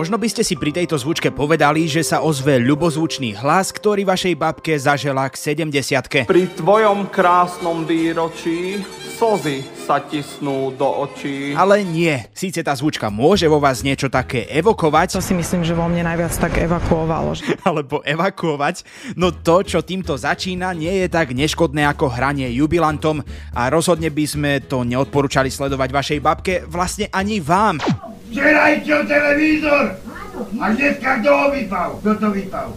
Možno by ste si pri tejto zvučke povedali, že sa ozve ľubozvučný hlas, ktorý vašej babke zažela k 70 Pri tvojom krásnom výročí slzy sa tisnú do očí. Ale nie, síce tá zvučka môže vo vás niečo také evokovať, To si myslím, že vo mne najviac tak evakuovalo. že- alebo evakuovať, no to, čo týmto začína, nie je tak neškodné ako hranie jubilantom a rozhodne by sme to neodporúčali sledovať vašej babke, vlastne ani vám. Včera išiel A dneska kto ho vypal? Kto to vypal?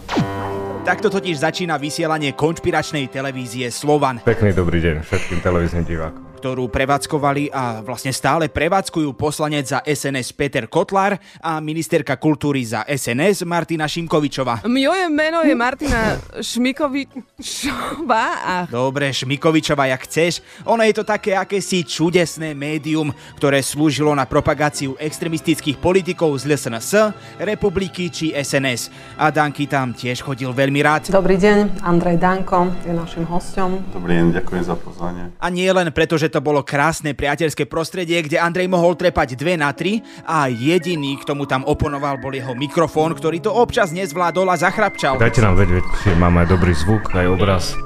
Takto totiž začína vysielanie konšpiračnej televízie Slovan. Pekný dobrý deň všetkým televíznym divákom. Ktorú prevádzkovali a vlastne stále prevádzkujú poslanec za SNS Peter Kotlár a ministerka kultúry za SNS Martina Šimkovičová. Moje meno je Martina Šmikovičová a Dobre, Šmikovičová, jak chceš. Ono je to také akési čudesné médium, ktoré slúžilo na propagáciu extremistických politikov z LSNS, Republiky či SNS. A Danky tam tiež chodil veľmi rád. Dobrý deň, Andrej Danko je našim hostom. Dobrý deň, ďakujem za pozvanie. A nie len preto, že to bolo krásne priateľské prostredie, kde Andrej mohol trepať 2 na 3 a jediný, k tomu tam oponoval, bol jeho mikrofón, ktorý to občas nezvládol a zachrapčal. Dajte nám vedieť, či máme aj dobrý zvuk, aj obraz.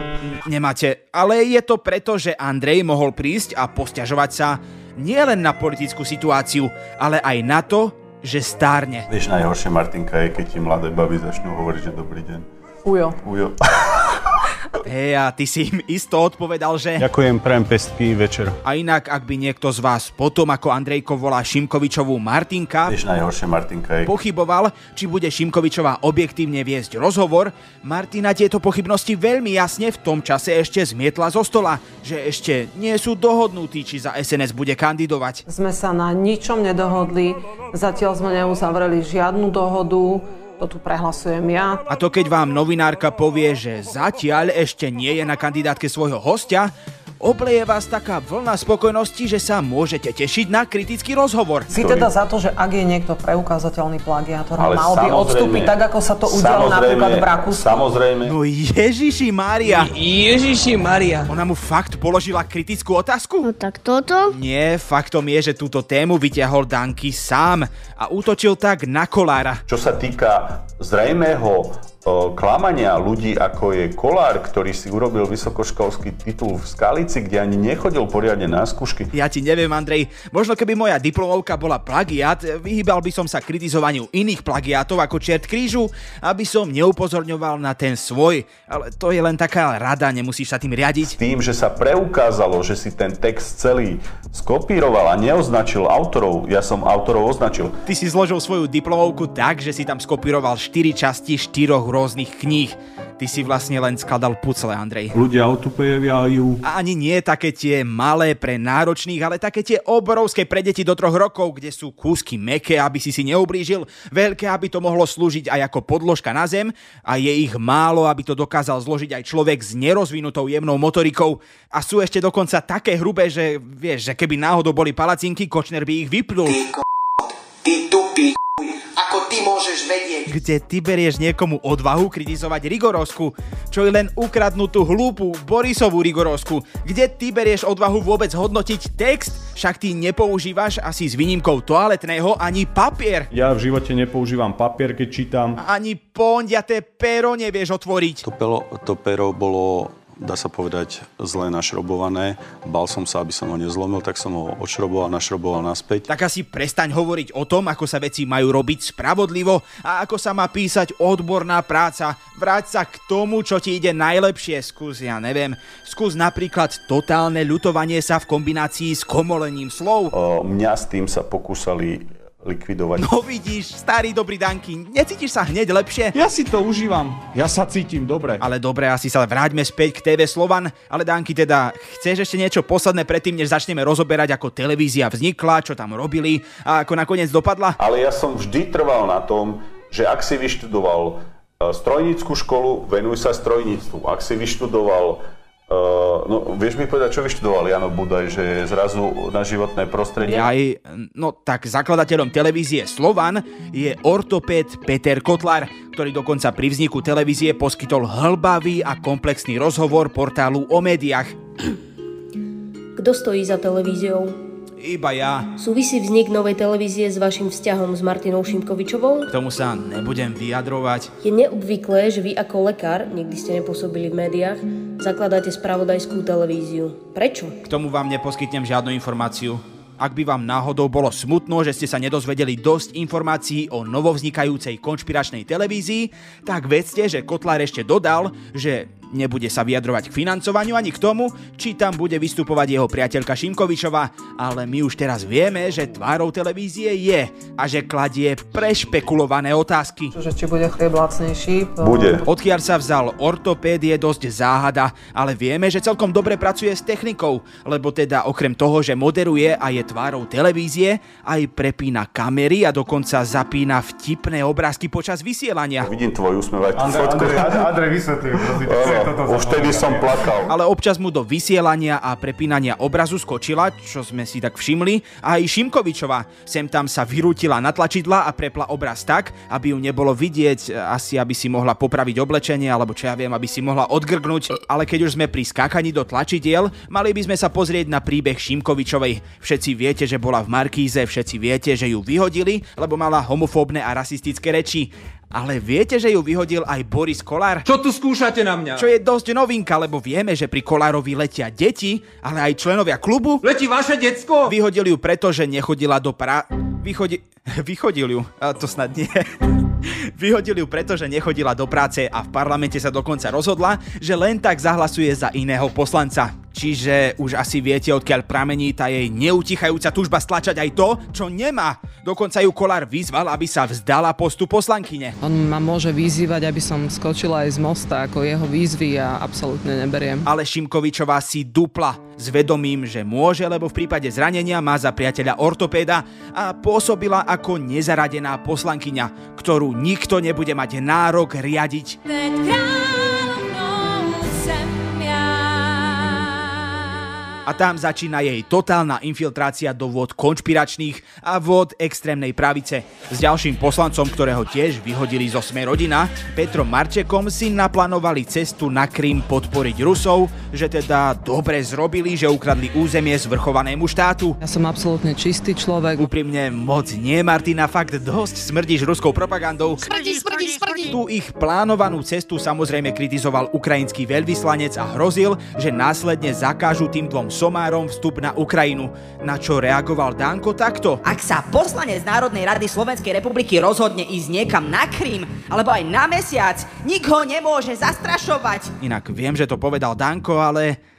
Nemáte, ale je to preto, že Andrej mohol prísť a posťažovať sa nielen na politickú situáciu, ale aj na to, že stárne. Vieš, najhoršie Martinka je, keď ti mladé baby začnú hovoriť, že dobrý deň. Ujo. Ujo. Hej, a ty si im isto odpovedal, že... Ďakujem, prajem pestný večer. A inak, ak by niekto z vás potom, ako Andrejko volá Šimkovičovú Martinka, Vieš, najhoršie Martinka je, pochyboval, či bude Šimkovičová objektívne viesť rozhovor, Martina tieto pochybnosti veľmi jasne v tom čase ešte zmietla zo stola, že ešte nie sú dohodnutí, či za SNS bude kandidovať. Sme sa na ničom nedohodli, zatiaľ sme neuzavreli žiadnu dohodu, to tu prehlasujem ja. A to keď vám novinárka povie, že zatiaľ ešte nie je na kandidátke svojho hostia, obleje vás taká vlna spokojnosti, že sa môžete tešiť na kritický rozhovor. Si teda za to, že ak je niekto preukázateľný plagiátor, Ale mal by odstúpiť tak, ako sa to udialo napríklad v Rakúsku. Samozrejme, No Ježiši Mária, Ježiši Maria. ona mu fakt položila kritickú otázku? No tak toto? Nie, faktom je, že túto tému vyťahol Danky sám a útočil tak na kolára. čo sa týka zrejmého klamania ľudí, ako je Kolár, ktorý si urobil vysokoškolský titul v Skalici, kde ani nechodil poriadne na skúšky. Ja ti neviem, Andrej, možno keby moja diplomovka bola plagiat, vyhýbal by som sa kritizovaniu iných plagiátov ako čert krížu, aby som neupozorňoval na ten svoj. Ale to je len taká rada, nemusíš sa tým riadiť. Tým, že sa preukázalo, že si ten text celý skopíroval a neoznačil autorov, ja som autorov označil. Ty si zložil svoju diplomovku tak, že si tam skopíroval 4 časti štyroch rôznych kníh. Ty si vlastne len skladal pucle, Andrej. Ľudia autopejajú. A ani nie také tie malé pre náročných, ale také tie obrovské pre deti do troch rokov, kde sú kúsky meké, aby si si neublížil, veľké, aby to mohlo slúžiť aj ako podložka na zem a je ich málo, aby to dokázal zložiť aj človek s nerozvinutou jemnou motorikou a sú ešte dokonca také hrubé, že vieš, že keby náhodou boli palacinky, Kočner by ich vypnul. Ty ako ty môžeš vedieť? Kde ty berieš niekomu odvahu kritizovať Rigorovsku, čo je len ukradnutú hlúpu Borisovú Rigorovsku? Kde ty berieš odvahu vôbec hodnotiť text? Však ty nepoužívaš asi s výnimkou toaletného ani papier. Ja v živote nepoužívam papier, keď čítam. Ani pondiaté pero nevieš otvoriť. To, pero, to pero bolo, dá sa povedať, zle našrobované. Bal som sa, aby som ho nezlomil, tak som ho odšroboval, našroboval naspäť. Tak asi prestaň hovoriť o tom, ako sa veci majú robiť spravodlivo a ako sa má písať odborná práca. Vráť sa k tomu, čo ti ide najlepšie. Skús, ja neviem, skús napríklad totálne ľutovanie sa v kombinácii s komolením slov. O, mňa s tým sa pokúsali likvidovať. No vidíš, starý dobrý Danky, necítiš sa hneď lepšie? Ja si to užívam. Ja sa cítim dobre. Ale dobre, asi sa vráťme späť k TV Slovan. Ale Danky, teda, chceš ešte niečo posledné predtým, než začneme rozoberať, ako televízia vznikla, čo tam robili a ako nakoniec dopadla? Ale ja som vždy trval na tom, že ak si vyštudoval e, strojnícku školu, venuj sa strojníctvu. Ak si vyštudoval Uh, no, vieš mi povedať, čo vyštudoval Jano Budaj, že je zrazu na životné prostredie? Aj, no tak zakladateľom televízie Slovan je ortopéd Peter Kotlar, ktorý dokonca pri vzniku televízie poskytol hlbavý a komplexný rozhovor portálu o médiách. Kto stojí za televíziou? Iba ja. Súvisí vznik novej televízie s vašim vzťahom s Martinou Šimkovičovou? K tomu sa nebudem vyjadrovať. Je neobvyklé, že vy ako lekár, nikdy ste nepôsobili v médiách, zakladáte spravodajskú televíziu. Prečo? K tomu vám neposkytnem žiadnu informáciu. Ak by vám náhodou bolo smutno, že ste sa nedozvedeli dosť informácií o novovznikajúcej konšpiračnej televízii, tak vedzte, že Kotlár ešte dodal, že nebude sa vyjadrovať k financovaniu ani k tomu, či tam bude vystupovať jeho priateľka Šimkovičová, ale my už teraz vieme, že tvárou televízie je a že kladie prešpekulované otázky. Že či bude chlieb lacnejší? To... Bude. Odkiaľ sa vzal ortopéd je dosť záhada, ale vieme, že celkom dobre pracuje s technikou, lebo teda okrem toho, že moderuje a je tvárou televízie, aj prepína kamery a dokonca zapína vtipné obrázky počas vysielania. Vidím tvoj úsmev aj tú Andrej. Andrej, Andrej vysvetlil, prosím. Už vtedy som plakal. Ale občas mu do vysielania a prepínania obrazu skočila, čo sme si tak všimli, a aj Šimkovičová. Sem tam sa vyrútila na tlačidla a prepla obraz tak, aby ju nebolo vidieť, asi aby si mohla popraviť oblečenie, alebo čo ja viem, aby si mohla odgrgnúť. Ale keď už sme pri skákaní do tlačidiel, mali by sme sa pozrieť na príbeh Šimkovičovej. Všetci viete, že bola v Markíze, všetci viete, že ju vyhodili, lebo mala homofóbne a rasistické reči. Ale viete, že ju vyhodil aj Boris Kolár? Čo tu skúšate na mňa? Čo je dosť novinka, lebo vieme, že pri Kolárovi letia deti, ale aj členovia klubu. Letí vaše decko? Vyhodili ju preto, že nechodila do pra... Vychodi... Vychodil ju. A to snad nie. Vyhodili ju preto, že nechodila do práce a v parlamente sa dokonca rozhodla, že len tak zahlasuje za iného poslanca. Čiže už asi viete, odkiaľ pramení tá jej neutichajúca túžba stlačať aj to, čo nemá. Dokonca ju Kolár vyzval, aby sa vzdala postu poslankyne. On ma môže vyzývať, aby som skočila aj z mosta, ako jeho výzvy ja absolútne neberiem. Ale Šimkovičová si dupla s vedomím, že môže, lebo v prípade zranenia má za priateľa ortopéda a pôsobila ako nezaradená poslankyňa, ktorú nikto nebude mať nárok riadiť. A tam začína jej totálna infiltrácia do vôd konšpiračných a vôd extrémnej pravice. S ďalším poslancom, ktorého tiež vyhodili zo Sme rodina, Petrom Marčekom si naplánovali cestu na Krym podporiť Rusov, že teda dobre zrobili, že ukradli územie zvrchovanému štátu. Ja som absolútne čistý človek. Úprimne moc nie, Martina, fakt dosť smrdíš ruskou propagandou. Smrdí, smrdí, smrdí. Tu ich plánovanú cestu samozrejme kritizoval ukrajinský veľvyslanec a hrozil, že následne zakážu tým dvom somárom vstup na Ukrajinu. Na čo reagoval Danko takto? Ak sa poslanec Národnej rady Slovenskej republiky rozhodne ísť niekam na Krím, alebo aj na mesiac, nik ho nemôže zastrašovať. Inak viem, že to povedal Danko, ale...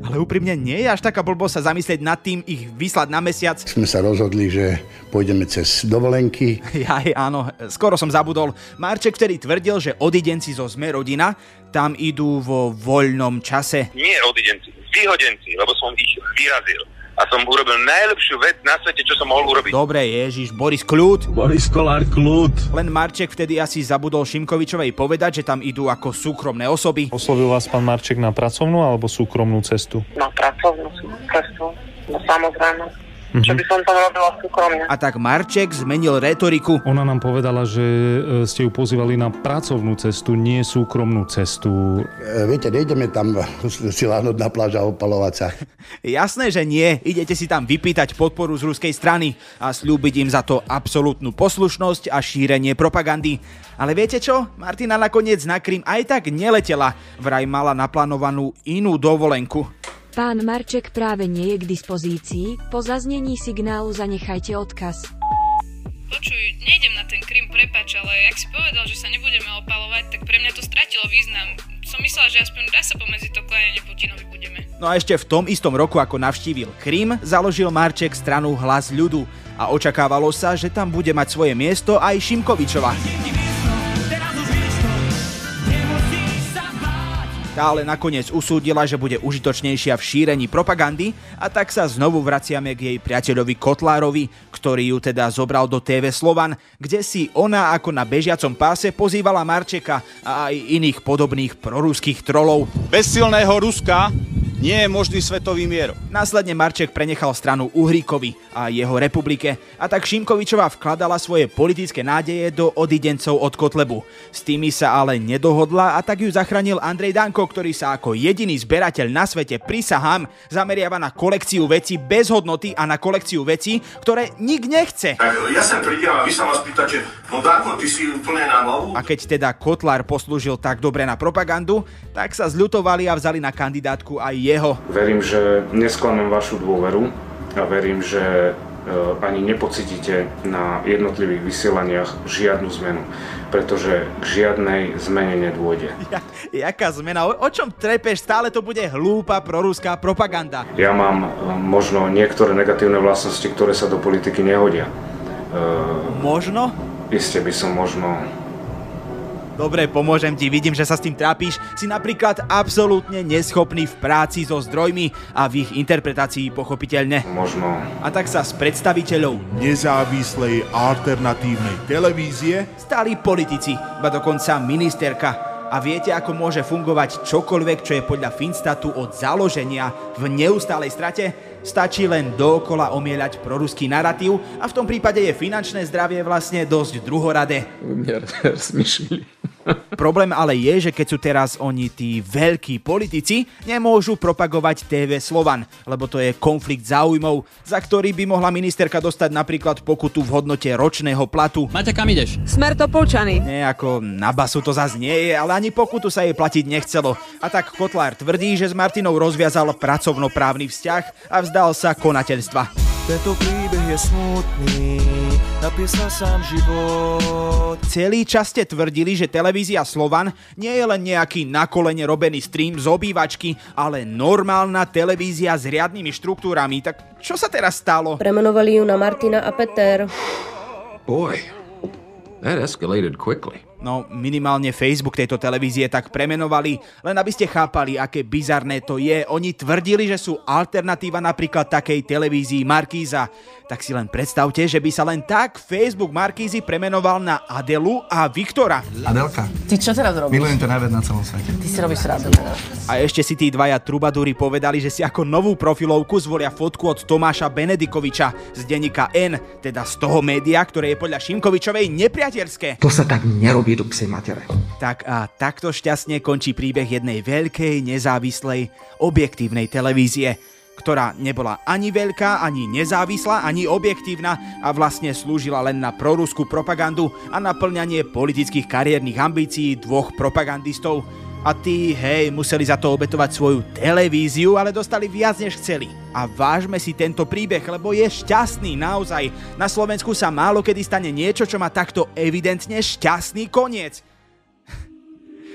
Ale úprimne nie je až taká blbosť sa zamyslieť nad tým ich vyslať na mesiac. Sme sa rozhodli, že pôjdeme cez dovolenky. Jaj, áno, skoro som zabudol. Marček vtedy tvrdil, že odidenci zo Sme rodina tam idú vo voľnom čase. Nie odidenci, vyhodenci, lebo som ich vyrazil. A som urobil najlepšiu vec na svete, čo som mohol urobiť. Dobre, Ježiš, Boris Kľud. Boris Kolár kľud. Len Marček vtedy asi zabudol Šimkovičovej povedať, že tam idú ako súkromné osoby. Oslovil vás pán Marček na pracovnú alebo súkromnú cestu? Na pracovnú cestu, no samozrejme. Čo by som tam robila súkromne. A tak Marček zmenil retoriku. Ona nám povedala, že e, ste ju pozývali na pracovnú cestu, nie súkromnú cestu. E, viete, nejdeme tam si láhnuť na pláž a opalovať sa. Jasné, že nie. Idete si tam vypýtať podporu z ruskej strany a slúbiť im za to absolútnu poslušnosť a šírenie propagandy. Ale viete čo? Martina nakoniec na Krym aj tak neletela. Vraj mala naplánovanú inú dovolenku. Pán Marček práve nie je k dispozícii, po zaznení signálu zanechajte odkaz. Počuj, nejdem na ten Krym, prepač, ale ak si povedal, že sa nebudeme opalovať, tak pre mňa to stratilo význam. Som myslela, že aspoň dá sa pomedzi to kláňanie Putinovi budeme. No a ešte v tom istom roku, ako navštívil Krym, založil Marček stranu Hlas ľudu a očakávalo sa, že tam bude mať svoje miesto aj Šimkovičova. Tá ale nakoniec usúdila, že bude užitočnejšia v šírení propagandy a tak sa znovu vraciame k jej priateľovi Kotlárovi, ktorý ju teda zobral do TV Slovan, kde si ona ako na bežiacom páse pozývala Marčeka a aj iných podobných proruských trolov. Bez silného Ruska nie je možný svetový mier. Následne Marček prenechal stranu Uhríkovi a jeho republike a tak Šimkovičová vkladala svoje politické nádeje do odidencov od Kotlebu. S tými sa ale nedohodla a tak ju zachránil Andrej Danko, ktorý sa ako jediný zberateľ na svete prisahám zameriava na kolekciu veci bez hodnoty a na kolekciu veci, ktoré nik nechce. Tak ja sem prídem a vy sa ma spýtate, no Danko, ty si úplne na hlavu? A keď teda Kotlár poslúžil tak dobre na propagandu, tak sa zľutovali a vzali na kandidátku aj jeho. Verím, že nesklamem vašu dôveru a verím, že e, ani nepocítite na jednotlivých vysielaniach žiadnu zmenu, pretože k žiadnej zmene nedôjde. Ja, jaká zmena? O, o čom trepeš? Stále to bude hlúpa proruská propaganda. Ja mám e, možno niektoré negatívne vlastnosti, ktoré sa do politiky nehodia. Možno? Isté by som možno Dobre, pomôžem ti, vidím, že sa s tým trápiš. Si napríklad absolútne neschopný v práci so zdrojmi a v ich interpretácii pochopiteľne. Možno. A tak sa s predstaviteľov nezávislej alternatívnej televízie stali politici, ba dokonca ministerka. A viete, ako môže fungovať čokoľvek, čo je podľa Finstatu od založenia v neustálej strate? Stačí len dookola omieľať proruský narratív a v tom prípade je finančné zdravie vlastne dosť druhoradé. Problém ale je, že keď sú teraz oni tí veľkí politici, nemôžu propagovať TV Slovan, lebo to je konflikt záujmov, za ktorý by mohla ministerka dostať napríklad pokutu v hodnote ročného platu. Maťa, kam ideš? Smer to polčany. Nie, ako na basu to zase nie je, ale ani pokutu sa jej platiť nechcelo. A tak Kotlár tvrdí, že s Martinou rozviazal pracovnoprávny vzťah a vzdal sa konateľstva. Tento príbeh je smutný, napísal sám život. Celý čas ste tvrdili, že televízia Slovan nie je len nejaký na kolene robený stream z obývačky, ale normálna televízia s riadnymi štruktúrami. Tak čo sa teraz stalo? Premenovali ju na Martina a Peter. Boy, that escalated quickly. No, minimálne Facebook tejto televízie tak premenovali, len aby ste chápali, aké bizarné to je. Oni tvrdili, že sú alternatíva napríklad takej televízii Markíza. Tak si len predstavte, že by sa len tak Facebook Markízy premenoval na Adelu a Viktora. Adelka, Ty čo teraz robíš? milujem ťa najviac na celom svete. Ty si robíš srandu. A ešte si tí dvaja trubadúri povedali, že si ako novú profilovku zvolia fotku od Tomáša Benedikoviča z denníka N, teda z toho média, ktoré je podľa Šimkovičovej nepriateľské. To sa tak nerobí do psej matere. Tak a takto šťastne končí príbeh jednej veľkej, nezávislej, objektívnej televízie, ktorá nebola ani veľká, ani nezávislá, ani objektívna a vlastne slúžila len na proruskú propagandu a naplňanie politických kariérnych ambícií dvoch propagandistov. A tí, hej, museli za to obetovať svoju televíziu, ale dostali viac než chceli. A vážme si tento príbeh, lebo je šťastný naozaj. Na Slovensku sa málo kedy stane niečo, čo má takto evidentne šťastný koniec.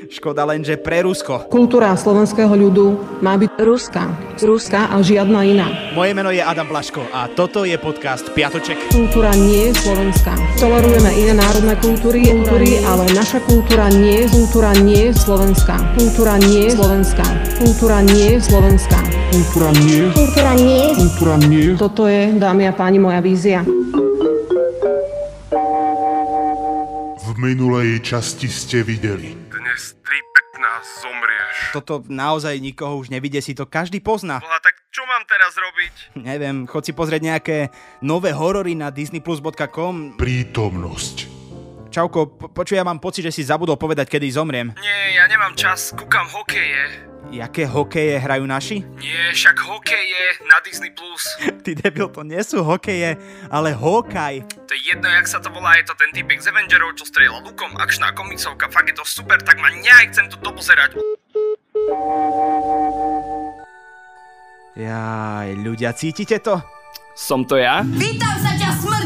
Škoda len, že pre Rusko. Kultúra slovenského ľudu má byť ruská. Ruská a žiadna iná. Moje meno je Adam Blaško a toto je podcast Piatoček. Kultúra nie je slovenská. Tolerujeme iné národné kultúry, kultúry, ale naša kultúra nie, kultúra nie je slovenská. Kultúra nie je slovenská. Kultúra nie je slovenská. Kultúra nie. Kultúra nie. Kultúra nie. Toto je, dámy a páni, moja vízia. V minulej časti ste videli. Dnes 3.15 zomrieš. Toto naozaj nikoho už nevidie, si to každý pozná. Boha, tak čo mám teraz robiť? Neviem, chod si pozrieť nejaké nové horory na disneyplus.com. Prítomnosť. Čauko, po- počuj, ja mám pocit, že si zabudol povedať, kedy zomriem. Nie, ja nemám čas, kúkam hokeje. Jaké hokeje hrajú naši? Nie, však hokeje na Disney+. Plus. Ty debil, to nie sú hokeje, ale hokaj. To je jedno, jak sa to volá, je to ten typek z Avengerov, čo strieľa lukom, akčná komiksovka, fakt je to super, tak ma nejak chcem to dopozerať. Jaj, ľudia, cítite to? Som to ja? Vítam sa ťa, smrdím!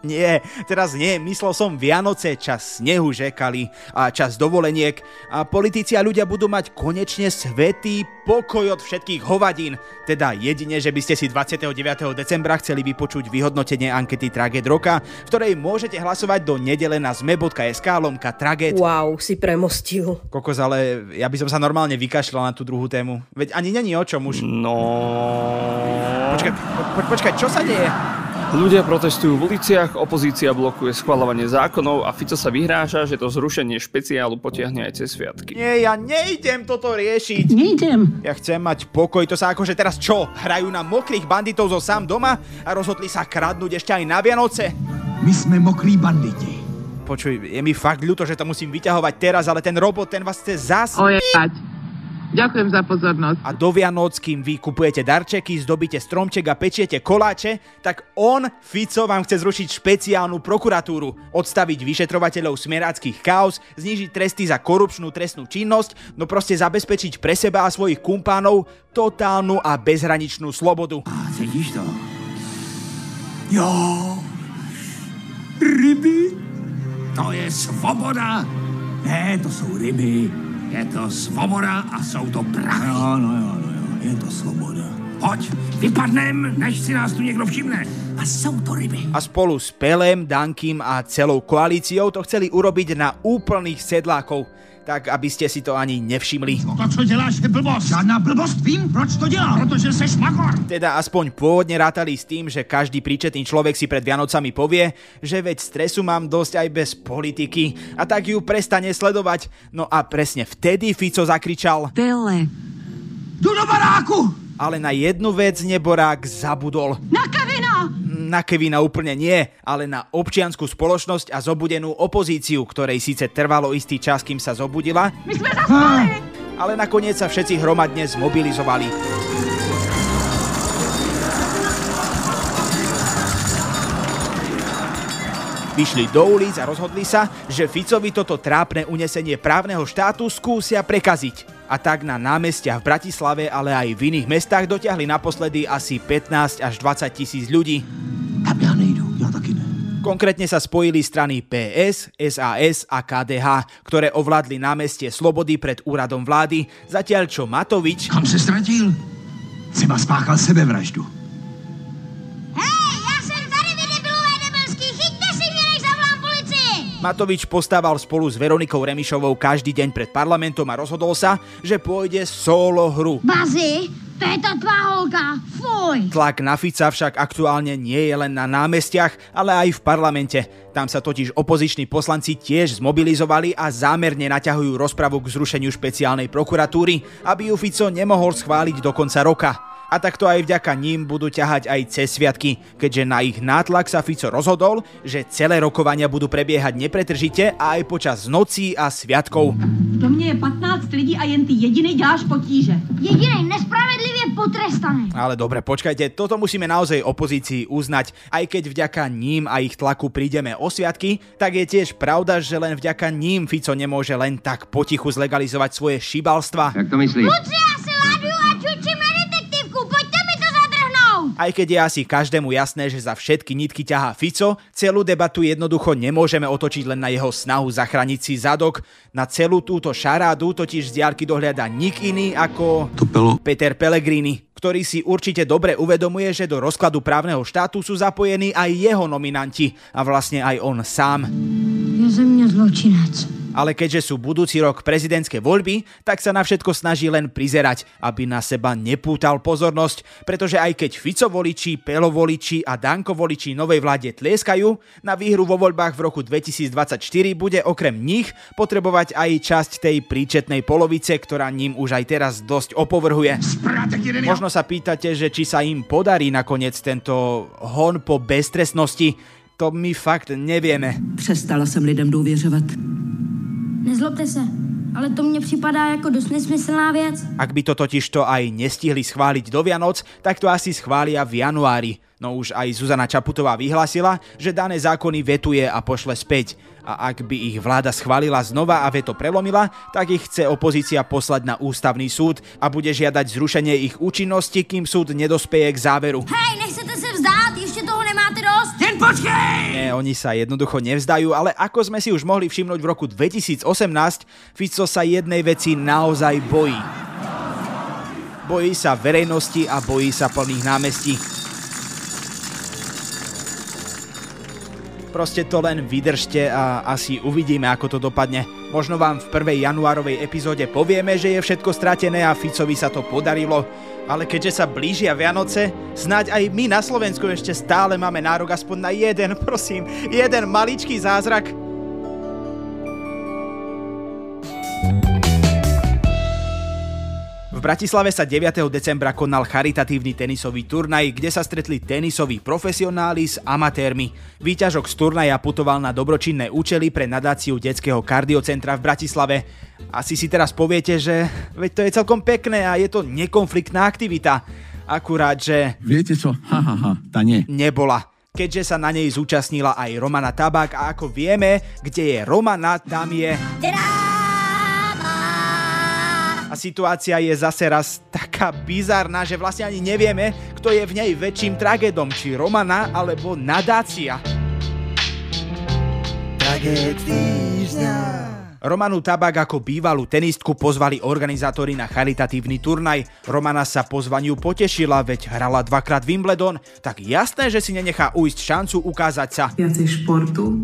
Nie, teraz nie, myslel som Vianoce, čas snehu žekali a čas dovoleniek a politici a ľudia budú mať konečne svetý pokoj od všetkých hovadín. Teda jedine, že by ste si 29. decembra chceli vypočuť vyhodnotenie ankety Traged roka, v ktorej môžete hlasovať do nedele na zme.sk lomka Traged. Wow, si premostil. Kokos, ale ja by som sa normálne vykašľal na tú druhú tému. Veď ani není o čom už. No... Počkaj, po, po, počkaj, čo sa deje? Ľudia protestujú v uliciach, opozícia blokuje schvalovanie zákonov a Fico sa vyhráža, že to zrušenie špeciálu potiahne aj cez sviatky. Nie, ja nejdem toto riešiť. Nejdem. Ja chcem mať pokoj, to sa akože teraz čo? Hrajú na mokrých banditov zo sám doma a rozhodli sa kradnúť ešte aj na Vianoce? My sme mokrí banditi. Počuj, je mi fakt ľúto, že to musím vyťahovať teraz, ale ten robot, ten vás chce zas... Ojebať. Ďakujem za pozornosť. A do Vianoc, kým vy kupujete darčeky, zdobíte stromček a pečiete koláče, tak on, Fico, vám chce zrušiť špeciálnu prokuratúru, odstaviť vyšetrovateľov smeráckých chaos, znížiť tresty za korupčnú trestnú činnosť, no proste zabezpečiť pre seba a svojich kumpánov totálnu a bezhraničnú slobodu. Cítiš to? Jo. Ryby? To je svoboda. Ne, to jsou ryby. Je to svoboda a jsou to prachy. No, no, jo, no, jo, je to svoboda. Pojď, vypadnem, než si nás tu někdo všimne. A jsou to ryby. A spolu s Pelem, Dankým a celou koalíciou to chceli urobiť na úplných sedlákov tak aby ste si to ani nevšimli. To, co děláš, je blbost. Žádná blbost, vím, proč to dělám. Protože seš magor. Teda aspoň pôvodne rátali s tým, že každý príčetný človek si pred Vianocami povie, že veď stresu mám dosť aj bez politiky a tak ju prestane sledovať. No a presne vtedy Fico zakričal Pele. Jdu do baráku. Ale na jednu vec neborák zabudol. Na Kevina! Na Kevina úplne nie, ale na občianskú spoločnosť a zobudenú opozíciu, ktorej síce trvalo istý čas, kým sa zobudila, My sme zaspali! ale nakoniec sa všetci hromadne zmobilizovali. Vyšli do ulic a rozhodli sa, že Ficovi toto trápne unesenie právneho štátu skúsia prekaziť. A tak na námestiach v Bratislave, ale aj v iných mestách dotiahli naposledy asi 15 až 20 tisíc ľudí. Tam já nejdu, já taky ne. Konkrétne sa spojili strany PS, SAS a KDH, ktoré ovládli námestie Slobody pred úradom vlády, zatiaľ čo Matovič... Kam se ztratil? Třeba spáchal sebevraždu. Matovič postával spolu s Veronikou Remišovou každý deň pred parlamentom a rozhodol sa, že pôjde solo hru. Bazi, to je ta tvá holka, fuj! Tlak na Fica však aktuálne nie je len na námestiach, ale aj v parlamente. Tam sa totiž opoziční poslanci tiež zmobilizovali a zámerne naťahujú rozpravu k zrušeniu špeciálnej prokuratúry, aby ju Fico nemohol schváliť do konca roka. A takto aj vďaka ním budú ťahať aj cez sviatky, keďže na ich nátlak sa Fico rozhodol, že celé rokovania budú prebiehať nepretržite a aj počas nocí a sviatkov. V domě je 15 lidí a jen ty jediný děláš potíže. Jediný nespravedlivě potrestaný. Ale dobre, počkajte, toto musíme naozaj opozícii uznať. Aj keď vďaka ním a ich tlaku prídeme o sviatky, tak je tiež pravda, že len vďaka ním Fico nemôže len tak potichu zlegalizovať svoje šibalstva. Jak to myslíš? Láduju Aj keď je asi každému jasné, že za všetky nitky ťahá Fico, celú debatu jednoducho nemôžeme otočiť len na jeho snahu zachrániť si zadok. Na celú túto šarádu totiž z diaľky dohľada nik iný ako Peter Pellegrini, ktorý si určite dobre uvedomuje, že do rozkladu právneho štátu sú zapojení aj jeho nominanti a vlastne aj on sám. Je ze mě zločinec. Ale keďže sú budúci rok prezidentské voľby, tak sa na všetko snaží len prizerať, aby na seba nepútal pozornosť, pretože aj keď Fico voliči, Pelo voliči a Danko voliči novej vláde tlieskajú, na výhru vo voľbách v roku 2024 bude okrem nich potrebovať aj časť tej príčetnej polovice, ktorá ním už aj teraz dosť opovrhuje. Možno sa pýtate, že či sa im podarí nakoniec tento hon po beztrestnosti, to my fakt nevieme. Přestala jsem lidem důvěřovat. Nezlobte se, ale to mně připadá jako dost nesmyslná věc. Ak by to totiž to aj nestihli schváliť do Vianoc, tak to asi schvália v januári. No už aj Zuzana Čaputová vyhlásila, že dané zákony vetuje a pošle späť. A ak by ich vláda schválila znova a veto prelomila, tak ich chce opozícia poslať na ústavný súd a bude žiadať zrušenie ich účinnosti, kým súd nedospeje k záveru. Hej, počkej! Nie, oni sa jednoducho nevzdajú, ale ako sme si už mohli všimnúť v roku 2018, Fico sa jednej veci naozaj bojí. Bojí sa verejnosti a bojí sa plných námestí. Proste to len vydržte a asi uvidíme, ako to dopadne. Možno vám v prvej januárovej epizóde povieme, že je všetko stratené a Ficovi sa to podarilo. Ale keďže sa blížia Vianoce, snáď aj my na Slovensku ešte stále máme nárok aspoň na jeden, prosím, jeden maličký zázrak. Bratislave sa 9. decembra konal charitatívny tenisový turnaj, kde sa stretli tenisoví profesionáli s amatérmi. Výťažok z turnaja putoval na dobročinné účely pre nadáciu detského kardiocentra v Bratislave. Asi si teraz poviete, že veď to je celkom pekné a je to nekonfliktná aktivita. Akurát, že... Viete čo? Ha, ha, ha, tá nie. Nebola keďže sa na nej zúčastnila aj Romana Tabak a ako vieme, kde je Romana, tam je... A situácia je zase raz taká bizarná, že vlastne ani nevieme, kto je v nej väčším tragédom, či Romana alebo nadácia. Tragéd týždňa. Romanu Tabak ako bývalú tenistku pozvali organizátori na charitatívny turnaj. Romana sa pozvaniu potešila, veď hrala dvakrát Wimbledon, tak jasné, že si nenechá ujsť šancu ukázať sa. Viacej športu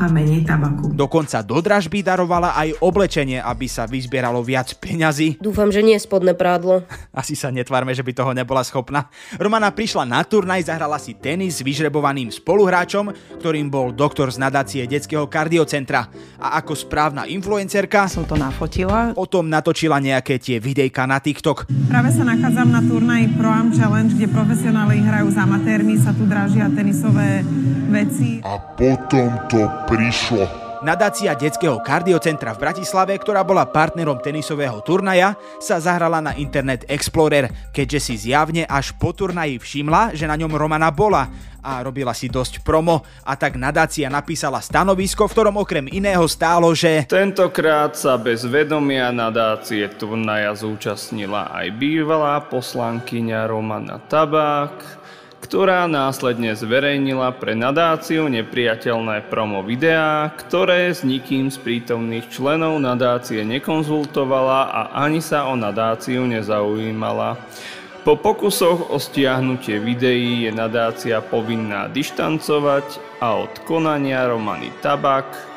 a menej tabaku. Dokonca do dražby darovala aj oblečenie, aby sa vyzbieralo viac peňazí. Dúfam, že nie spodné prádlo. Asi sa netvárme, že by toho nebola schopná. Romana prišla na turnaj, zahrala si tenis s vyžrebovaným spoluhráčom, ktorým bol doktor z nadácie detského kardiocentra. A ako správna influencerka som to nafotila. O tom natočila nejaké tie videjka na TikTok. Práve sa nachádzam na turnaji Pro Am Challenge, kde profesionáli hrajú s amatérmi, sa tu dražia tenisové veci. A potom to prišlo. Nadácia detského kardiocentra v Bratislave, ktorá bola partnerom tenisového turnaja, sa zahrala na Internet Explorer, keďže si zjavne až po turnaji všimla, že na ňom Romana bola a robila si dosť promo a tak nadácia napísala stanovisko, v ktorom okrem iného stálo, že Tentokrát sa bez vedomia nadácie turnaja zúčastnila aj bývalá poslankyňa Romana Tabák, ktorá následne zverejnila pre nadáciu nepriateľné promo videá, ktoré s nikým z prítomných členov nadácie nekonzultovala a ani sa o nadáciu nezaujímala. Po pokusoch o stiahnutie videí je nadácia povinná dištancovať a od konania Romany Tabak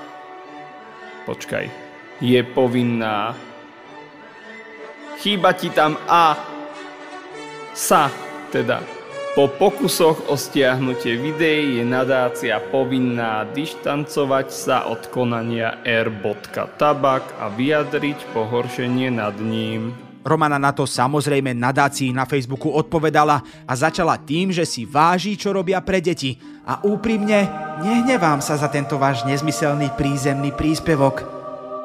počkaj, je povinná chýba ti tam a sa teda po pokusoch o stiahnutie videí je nadácia povinná dištancovať sa od konania r.tabak a vyjadriť pohoršenie nad ním. Romana na to samozrejme nadácii na Facebooku odpovedala a začala tým, že si váži, čo robia pre deti. A úprimne, nehnevám sa za tento váš nezmyselný prízemný príspevok.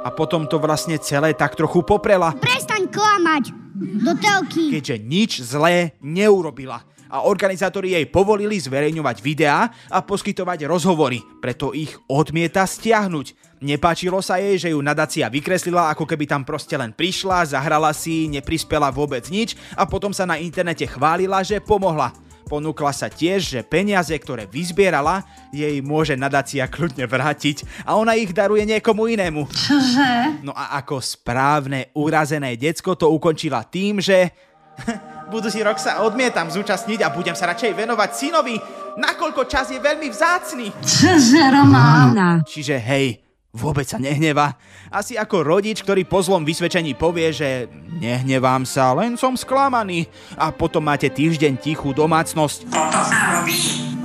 A potom to vlastne celé tak trochu poprela. Prestaň klamať! Do telky! Keďže nič zlé neurobila a organizátori jej povolili zverejňovať videá a poskytovať rozhovory, preto ich odmieta stiahnuť. Nepáčilo sa jej, že ju nadácia vykreslila, ako keby tam proste len prišla, zahrala si, neprispela vôbec nič a potom sa na internete chválila, že pomohla. Ponúkla sa tiež, že peniaze, ktoré vyzbierala, jej môže nadácia kľudne vrátiť a ona ich daruje niekomu inému. Čože? No a ako správne urazené decko to ukončila tým, že budúci rok sa odmietam zúčastniť a budem sa radšej venovať synovi, nakoľko čas je veľmi vzácný. Čože, Román? Čiže hej, vôbec sa nehneva. Asi ako rodič, ktorý po zlom vysvedčení povie, že nehnevám sa, len som sklamaný. A potom máte týždeň tichú domácnosť. Toto sa robí.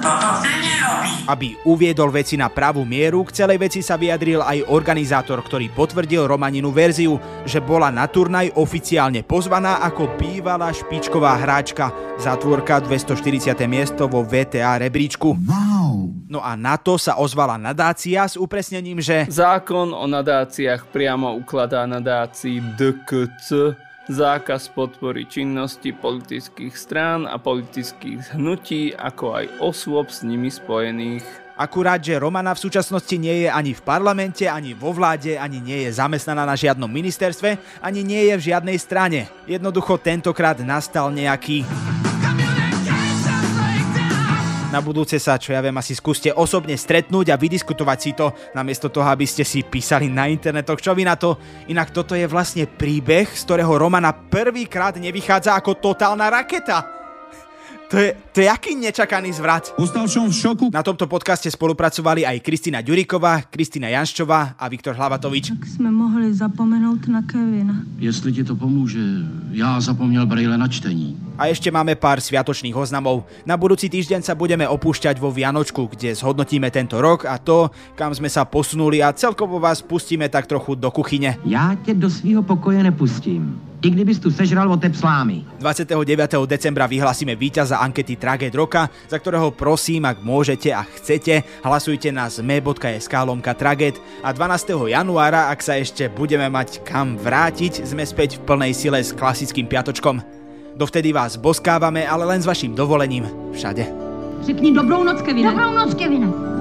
Aby uviedol veci na pravú mieru, k celej veci sa vyjadril aj organizátor, ktorý potvrdil Romaninu verziu, že bola na turnaj oficiálne pozvaná ako bývalá špičková hráčka, zatvorka 240. miesto vo VTA rebríčku. Wow. No a na to sa ozvala nadácia s upresnením, že Zákon o nadáciách priamo ukladá nadácii DKC zákaz podpory činnosti politických strán a politických hnutí, ako aj osôb s nimi spojených. Akurát, že Romana v súčasnosti nie je ani v parlamente, ani vo vláde, ani nie je zamestnaná na žiadnom ministerstve, ani nie je v žiadnej strane. Jednoducho tentokrát nastal nejaký... Na budúce sa, čo ja viem, asi skúste osobne stretnúť a vydiskutovať si to, namiesto toho, aby ste si písali na internetoch. Čo vy na to? Inak toto je vlastne príbeh, z ktorého Romana prvýkrát nevychádza ako totálna raketa. To je, to je aký nečakaný zvrat. Ostal som v šoku. Na tomto podcaste spolupracovali aj Kristina Ďuriková, Kristina Janščová a Viktor Hlavatovič. Jsme mohli zapomenout na Kevina. Jestli ti to pomůže, já zapomněl brejle na čtení. A ešte máme pár sviatočných oznamov. Na budúci týždeň sa budeme opúšťať vo Vianočku, kde zhodnotíme tento rok a to, kam sme sa posunuli a celkovo vás pustíme tak trochu do kuchyne. Já tě do svého pokoje nepustím. I kdybys tu sežral o tep slámy. 29. decembra vyhlasíme víťaza ankety Tragéd roka, za ktorého prosím, ak môžete a chcete, hlasujte na zme.sk lomka Tragéd a 12. januára, ak sa ešte budeme mať kam vrátiť, sme späť v plnej sile s klasickým piatočkom. Dovtedy vás boskávame, ale len s vaším dovolením všade. Řekni dobrou noc, Kevine. Dobrou noc, Kevine.